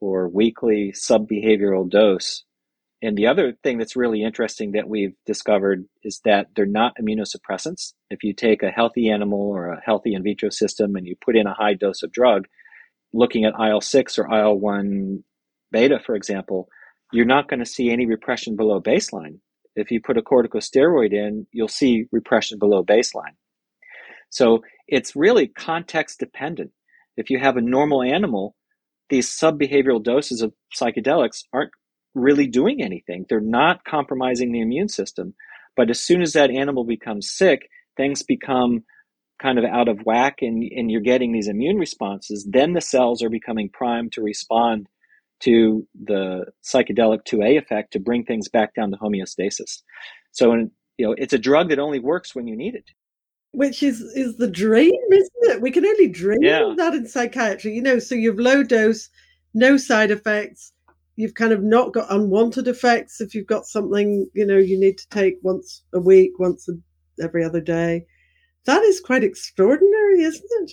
or weekly sub-behavioral dose. And the other thing that's really interesting that we've discovered is that they're not immunosuppressants. If you take a healthy animal or a healthy in vitro system and you put in a high dose of drug, looking at IL 6 or IL 1 beta, for example, you're not going to see any repression below baseline. If you put a corticosteroid in, you'll see repression below baseline. So it's really context dependent. If you have a normal animal, these subbehavioral doses of psychedelics aren't really doing anything. They're not compromising the immune system. But as soon as that animal becomes sick, things become kind of out of whack and, and you're getting these immune responses, then the cells are becoming primed to respond to the psychedelic 2A effect to bring things back down to homeostasis. So, you know, it's a drug that only works when you need it. Which is is the dream, isn't it? We can only dream yeah. of that in psychiatry, you know. So you've low dose, no side effects. You've kind of not got unwanted effects if you've got something, you know, you need to take once a week, once a, every other day. That is quite extraordinary, isn't it?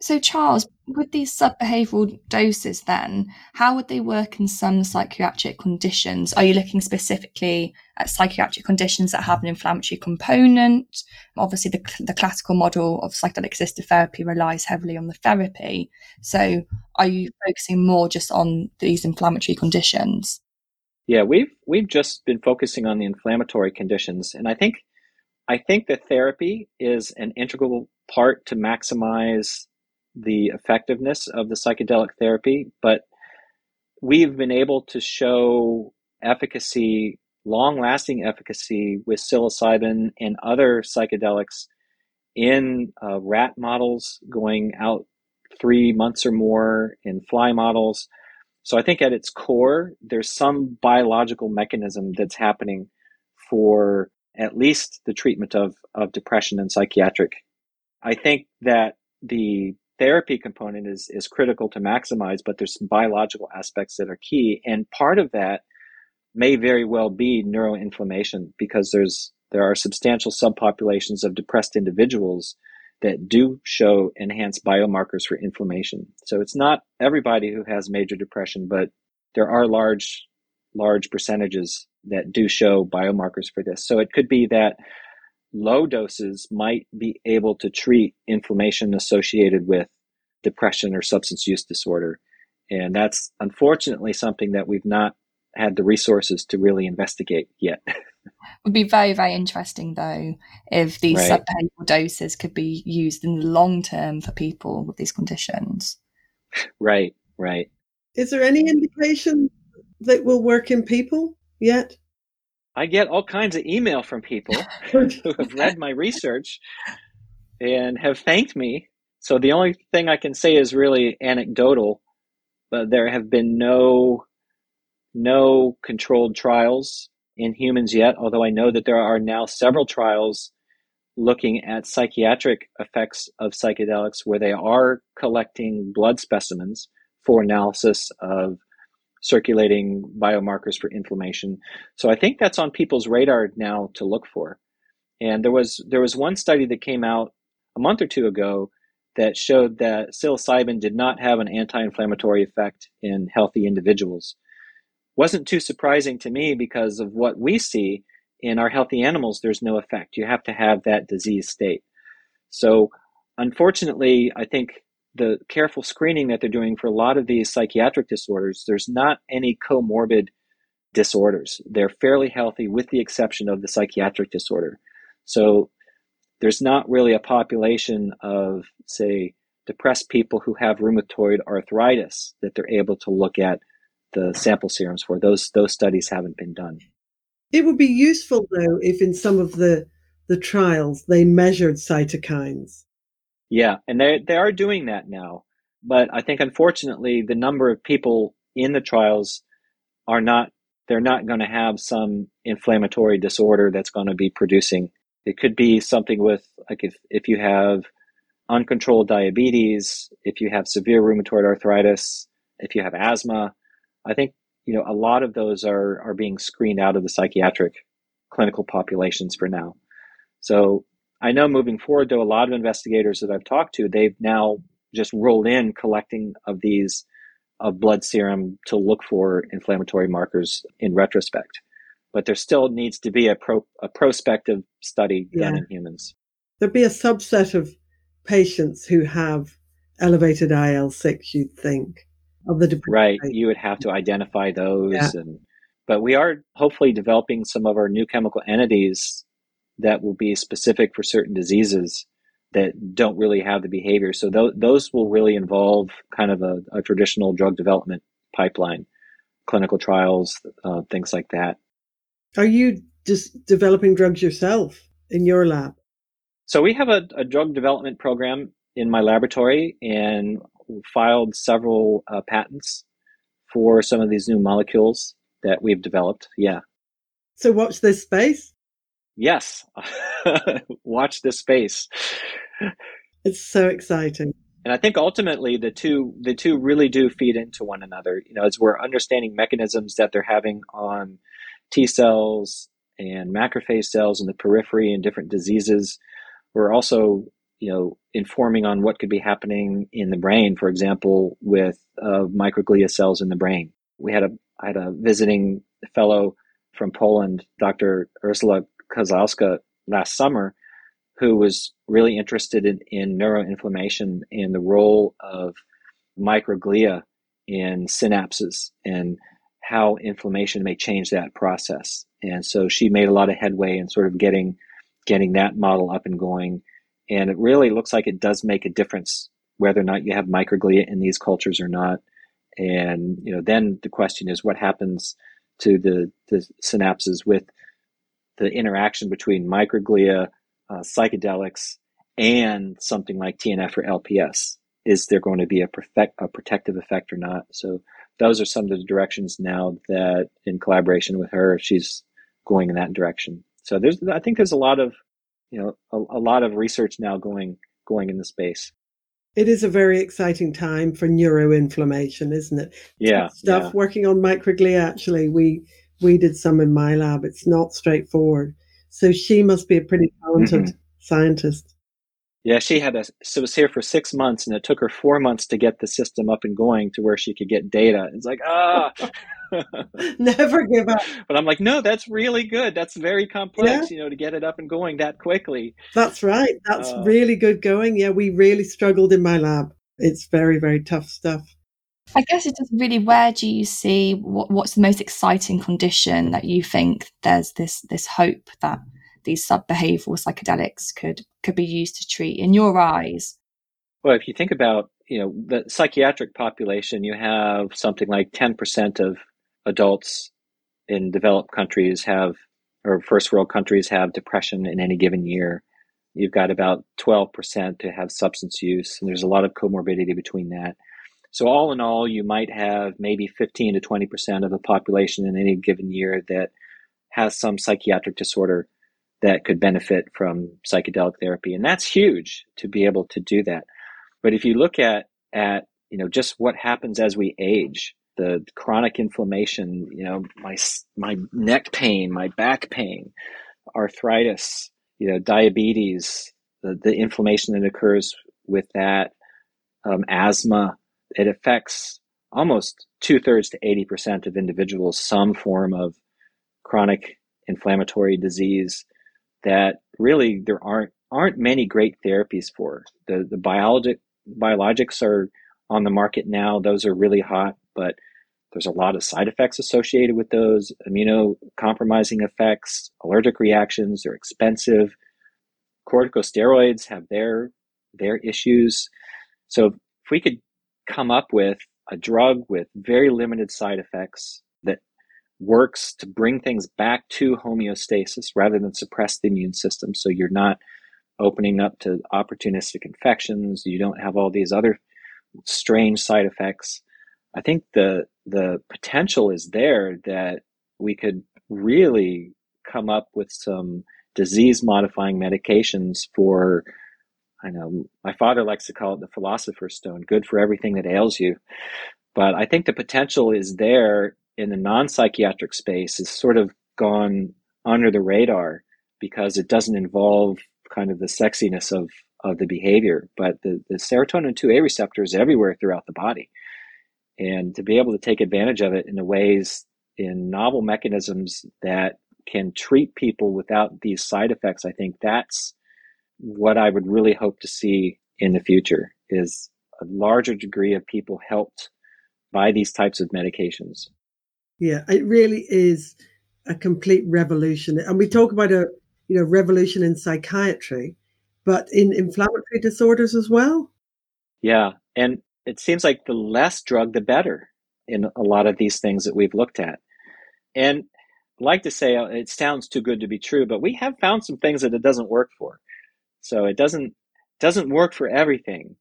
So, Charles, with these subbehavioral doses, then, how would they work in some psychiatric conditions? Are you looking specifically at psychiatric conditions that have an inflammatory component? Obviously, the, the classical model of psychedelic assisted therapy relies heavily on the therapy. So, are you focusing more just on these inflammatory conditions? Yeah, we've we've just been focusing on the inflammatory conditions, and I think I think that therapy is an integral part to maximize the effectiveness of the psychedelic therapy, but we've been able to show efficacy, long lasting efficacy with psilocybin and other psychedelics in uh, rat models going out three months or more, in fly models. So I think at its core, there's some biological mechanism that's happening for at least the treatment of, of depression and psychiatric. I think that the therapy component is is critical to maximize, but there's some biological aspects that are key, and part of that may very well be neuroinflammation because there's there are substantial subpopulations of depressed individuals that do show enhanced biomarkers for inflammation. So it's not everybody who has major depression, but there are large large percentages that do show biomarkers for this. So it could be that low doses might be able to treat inflammation associated with depression or substance use disorder. And that's unfortunately something that we've not had the resources to really investigate yet. it (laughs) would be very, very interesting though if these right. subbehavioral doses could be used in the long term for people with these conditions. Right, right. Is there any indication that will work in people yet? I get all kinds of email from people (laughs) who have read my research and have thanked me. So the only thing I can say is really anecdotal, but there have been no no controlled trials in humans yet, although I know that there are now several trials looking at psychiatric effects of psychedelics where they are collecting blood specimens for analysis of circulating biomarkers for inflammation. So I think that's on people's radar now to look for. And there was there was one study that came out a month or two ago that showed that psilocybin did not have an anti-inflammatory effect in healthy individuals. Wasn't too surprising to me because of what we see in our healthy animals there's no effect. You have to have that disease state. So unfortunately, I think the careful screening that they're doing for a lot of these psychiatric disorders, there's not any comorbid disorders. They're fairly healthy with the exception of the psychiatric disorder. So there's not really a population of, say, depressed people who have rheumatoid arthritis that they're able to look at the sample serums for. Those those studies haven't been done. It would be useful though if in some of the the trials they measured cytokines yeah, and they they are doing that now, but I think unfortunately the number of people in the trials are not they're not going to have some inflammatory disorder that's going to be producing. It could be something with like if if you have uncontrolled diabetes, if you have severe rheumatoid arthritis, if you have asthma, I think you know a lot of those are are being screened out of the psychiatric clinical populations for now. So I know moving forward, though, a lot of investigators that I've talked to, they've now just rolled in collecting of these of blood serum to look for inflammatory markers in retrospect. But there still needs to be a pro, a prospective study yeah. done in humans. There'd be a subset of patients who have elevated IL six, you'd think, of the right. You would have to identify those, yeah. and but we are hopefully developing some of our new chemical entities that will be specific for certain diseases that don't really have the behavior. So th- those will really involve kind of a, a, traditional drug development pipeline, clinical trials, uh, things like that. Are you just developing drugs yourself in your lab? So we have a, a drug development program in my laboratory and filed several uh, patents for some of these new molecules that we've developed. Yeah. So watch this space. Yes, (laughs) watch this space. It's so exciting. And I think ultimately the two the two really do feed into one another. You know, as we're understanding mechanisms that they're having on T cells and macrophage cells in the periphery and different diseases, we're also you know informing on what could be happening in the brain. For example, with uh, microglia cells in the brain. We had a I had a visiting fellow from Poland, Dr. Ursula Kozłowska, last summer, who was really interested in, in neuroinflammation and the role of microglia in synapses and how inflammation may change that process. And so she made a lot of headway in sort of getting getting that model up and going. And it really looks like it does make a difference whether or not you have microglia in these cultures or not. And you know, then the question is what happens to the, the synapses with the interaction between microglia, uh, psychedelics, and something like TNF or LPS. Is there going to be a, perfect, a protective effect or not? So those are some of the directions now that, in collaboration with her, she's going in that direction. So there's, I think there's a lot of, you know, a, a lot of research now going going in the space. It is a very exciting time for neuroinflammation, isn't it? Yeah. Stuff yeah. working on microglia. Actually, we we did some in my lab. It's not straightforward. So she must be a pretty talented mm-hmm. scientist. Yeah, she had a so was here for six months, and it took her four months to get the system up and going to where she could get data. It's like ah, (laughs) (laughs) never give up. But I'm like, no, that's really good. That's very complex, yeah. you know, to get it up and going that quickly. That's right. That's uh, really good going. Yeah, we really struggled in my lab. It's very very tough stuff. I guess it's just really where do you see what, what's the most exciting condition that you think there's this this hope that these sub-behavioral psychedelics could could be used to treat in your eyes? Well, if you think about you know the psychiatric population, you have something like ten percent of adults in developed countries have or first world countries have depression in any given year. You've got about 12% to have substance use, and there's a lot of comorbidity between that. So all in all, you might have maybe 15 to 20% of the population in any given year that has some psychiatric disorder that could benefit from psychedelic therapy. And that's huge to be able to do that. But if you look at, at, you know, just what happens as we age, the chronic inflammation, you know, my, my neck pain, my back pain, arthritis, you know, diabetes, the, the inflammation that occurs with that, um, asthma, it affects almost two thirds to 80% of individuals some form of chronic inflammatory disease that really there aren't aren't many great therapies for. The the biologic biologics are on the market now. Those are really hot, but there's a lot of side effects associated with those, immunocompromising effects, allergic reactions, they're expensive. Corticosteroids have their their issues. So if we could come up with a drug with very limited side effects that works to bring things back to homeostasis rather than suppress the immune system. So you're not opening up to opportunistic infections. You don't have all these other strange side effects. I think the the potential is there that we could really come up with some disease modifying medications for I know my father likes to call it the philosopher's stone, good for everything that ails you. But I think the potential is there in the non psychiatric space is sort of gone under the radar because it doesn't involve kind of the sexiness of, of the behavior. But the, the serotonin 2A receptor is everywhere throughout the body. And to be able to take advantage of it in the ways, in novel mechanisms that can treat people without these side effects, I think that's what I would really hope to see in the future is a larger degree of people helped by these types of medications. Yeah, it really is a complete revolution. And we talk about a you know revolution in psychiatry, but in inflammatory disorders as well. Yeah. And it seems like the less drug, the better in a lot of these things that we've looked at. And I like to say uh, it sounds too good to be true, but we have found some things that it doesn't work for. So it doesn't doesn't work for everything,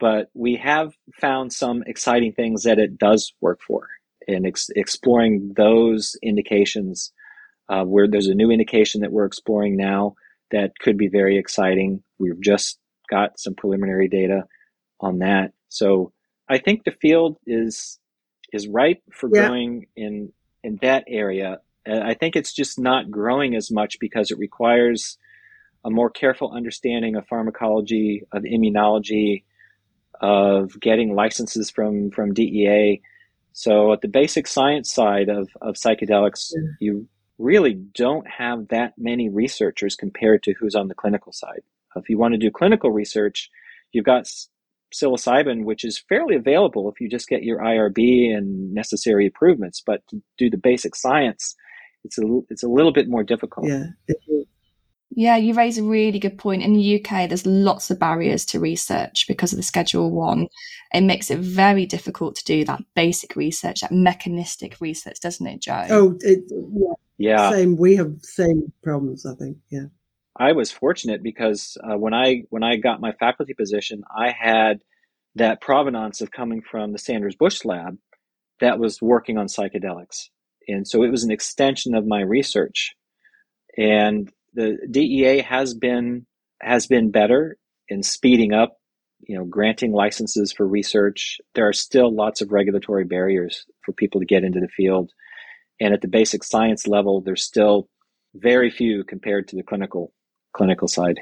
but we have found some exciting things that it does work for. And ex- exploring those indications, uh, where there's a new indication that we're exploring now that could be very exciting. We've just got some preliminary data on that. So I think the field is is ripe for yeah. growing in in that area. I think it's just not growing as much because it requires a more careful understanding of pharmacology, of immunology, of getting licenses from from DEA. So at the basic science side of, of psychedelics, yeah. you really don't have that many researchers compared to who's on the clinical side. If you want to do clinical research, you've got psilocybin, which is fairly available if you just get your IRB and necessary improvements. But to do the basic science, it's a it's a little bit more difficult. Yeah. Yeah, you raise a really good point. In the UK, there's lots of barriers to research because of the Schedule One. It makes it very difficult to do that basic research, that mechanistic research, doesn't it, Joe? Oh, it, yeah. Yeah. Same. We have same problems. I think. Yeah. I was fortunate because uh, when I when I got my faculty position, I had that provenance of coming from the Sanders Bush lab that was working on psychedelics, and so it was an extension of my research. And the DEA has been has been better in speeding up, you know, granting licenses for research. There are still lots of regulatory barriers for people to get into the field, and at the basic science level, there's still very few compared to the clinical clinical side.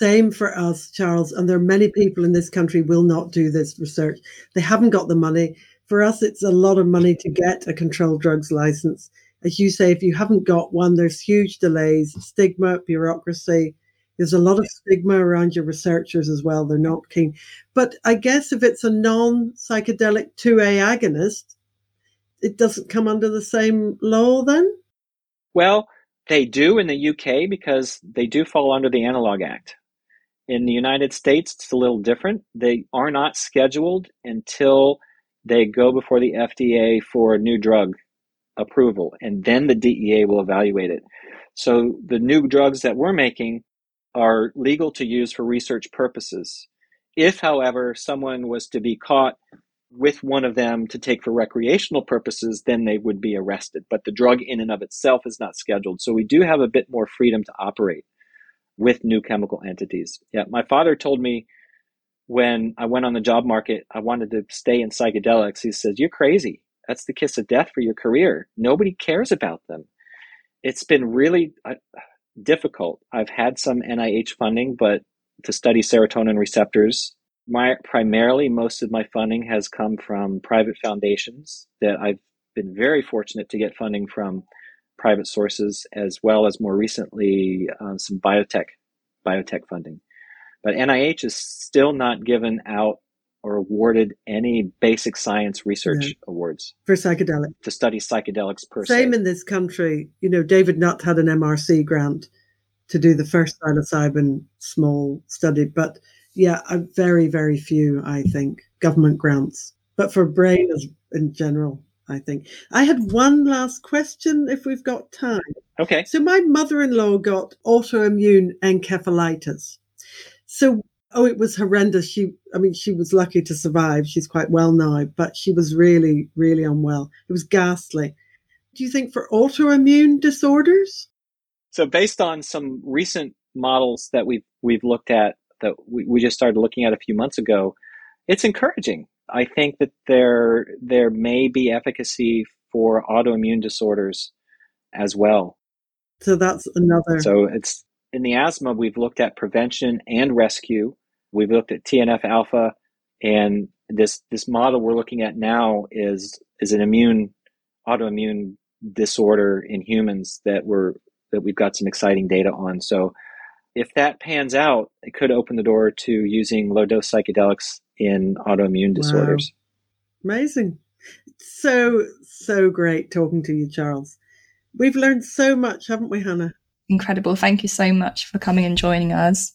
Same for us, Charles. And there are many people in this country will not do this research. They haven't got the money. For us, it's a lot of money to get a controlled drugs license. As you say, if you haven't got one, there's huge delays, stigma, bureaucracy. There's a lot of stigma around your researchers as well. They're not keen. But I guess if it's a non psychedelic 2A agonist, it doesn't come under the same law then? Well, they do in the UK because they do fall under the Analog Act. In the United States, it's a little different. They are not scheduled until they go before the FDA for a new drug approval, and then the DEA will evaluate it. So the new drugs that we're making are legal to use for research purposes. If, however, someone was to be caught with one of them to take for recreational purposes, then they would be arrested. But the drug in and of itself is not scheduled. So we do have a bit more freedom to operate with new chemical entities. Yeah, my father told me when I went on the job market, I wanted to stay in psychedelics. He says, You're crazy. That's the kiss of death for your career. Nobody cares about them. It's been really uh, difficult. I've had some NIH funding, but to study serotonin receptors my primarily most of my funding has come from private foundations that I've been very fortunate to get funding from private sources as well as more recently uh, some biotech biotech funding. But NIH is still not given out or awarded any basic science research yeah. awards for psychedelics to study psychedelics per Same se. in this country. You know, David Nutt had an MRC grant to do the first psilocybin small study, but yeah, very, very few, I think, government grants. But for brain in general, I think. I had one last question if we've got time. Okay. So my mother-in-law got autoimmune encephalitis. So oh it was horrendous. She I mean she was lucky to survive. She's quite well now, but she was really really unwell. It was ghastly. Do you think for autoimmune disorders? So based on some recent models that we've we've looked at that we, we just started looking at a few months ago, it's encouraging. I think that there there may be efficacy for autoimmune disorders as well. So that's another. So it's in the asthma we've looked at prevention and rescue. We've looked at TNF alpha, and this this model we're looking at now is is an immune autoimmune disorder in humans that we're that we've got some exciting data on. So if that pans out, it could open the door to using low dose psychedelics in autoimmune disorders. Wow. Amazing. So, so great talking to you, Charles. We've learned so much, haven't we, Hannah? Incredible. Thank you so much for coming and joining us.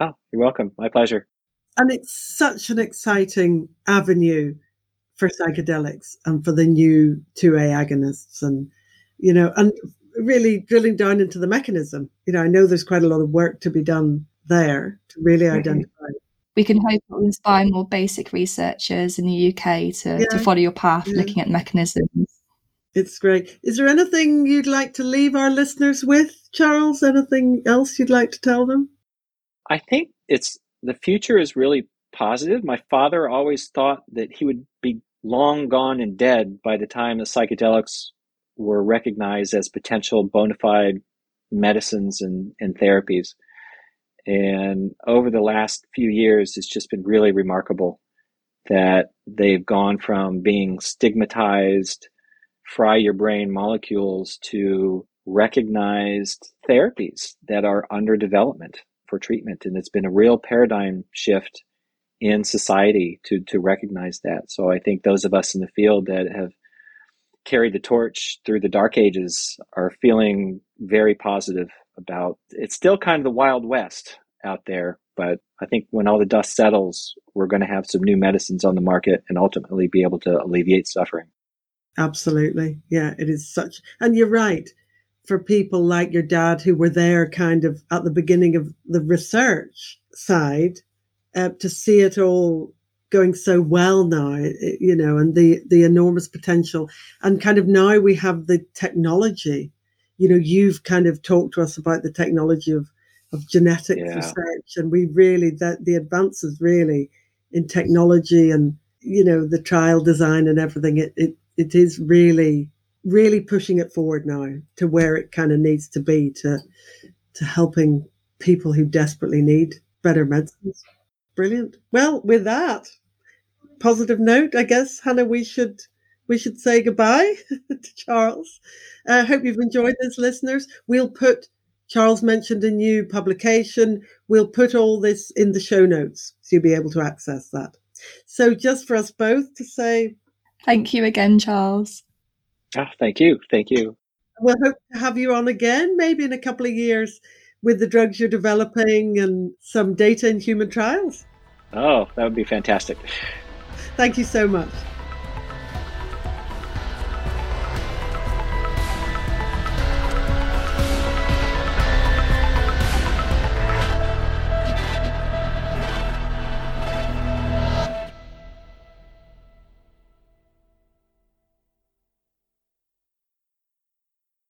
Oh, you're welcome. My pleasure. And it's such an exciting avenue for psychedelics and for the new 2A agonists and, you know, and really drilling down into the mechanism. You know, I know there's quite a lot of work to be done there to really mm-hmm. identify. We can hope it will inspire more basic researchers in the UK to, yeah. to follow your path, yeah. looking at mechanisms. It's great. Is there anything you'd like to leave our listeners with, Charles? Anything else you'd like to tell them? I think it's the future is really positive. My father always thought that he would be long gone and dead by the time the psychedelics were recognized as potential bona fide medicines and, and therapies. And over the last few years, it's just been really remarkable that they've gone from being stigmatized, fry your brain molecules to recognized therapies that are under development for treatment. And it's been a real paradigm shift in society to, to recognize that. So I think those of us in the field that have carried the torch through the dark ages are feeling very positive about it's still kind of the wild west out there but i think when all the dust settles we're going to have some new medicines on the market and ultimately be able to alleviate suffering absolutely. Yeah it is such and you're right. For people like your dad who were there kind of at the beginning of the research side uh, to see it all going so well now you know and the the enormous potential. And kind of now we have the technology. You know you've kind of talked to us about the technology of of genetic yeah. research and we really that the advances really in technology and you know the trial design and everything it it, it is really really pushing it forward now to where it kind of needs to be to to helping people who desperately need better medicines. Brilliant. Well with that positive note i guess hannah we should we should say goodbye (laughs) to charles. I uh, hope you've enjoyed this listeners. We'll put charles mentioned a new publication. We'll put all this in the show notes so you'll be able to access that. So just for us both to say thank you again charles Ah, thank you. Thank you. We'll hope to have you on again, maybe in a couple of years, with the drugs you're developing and some data in human trials. Oh, that would be fantastic. Thank you so much.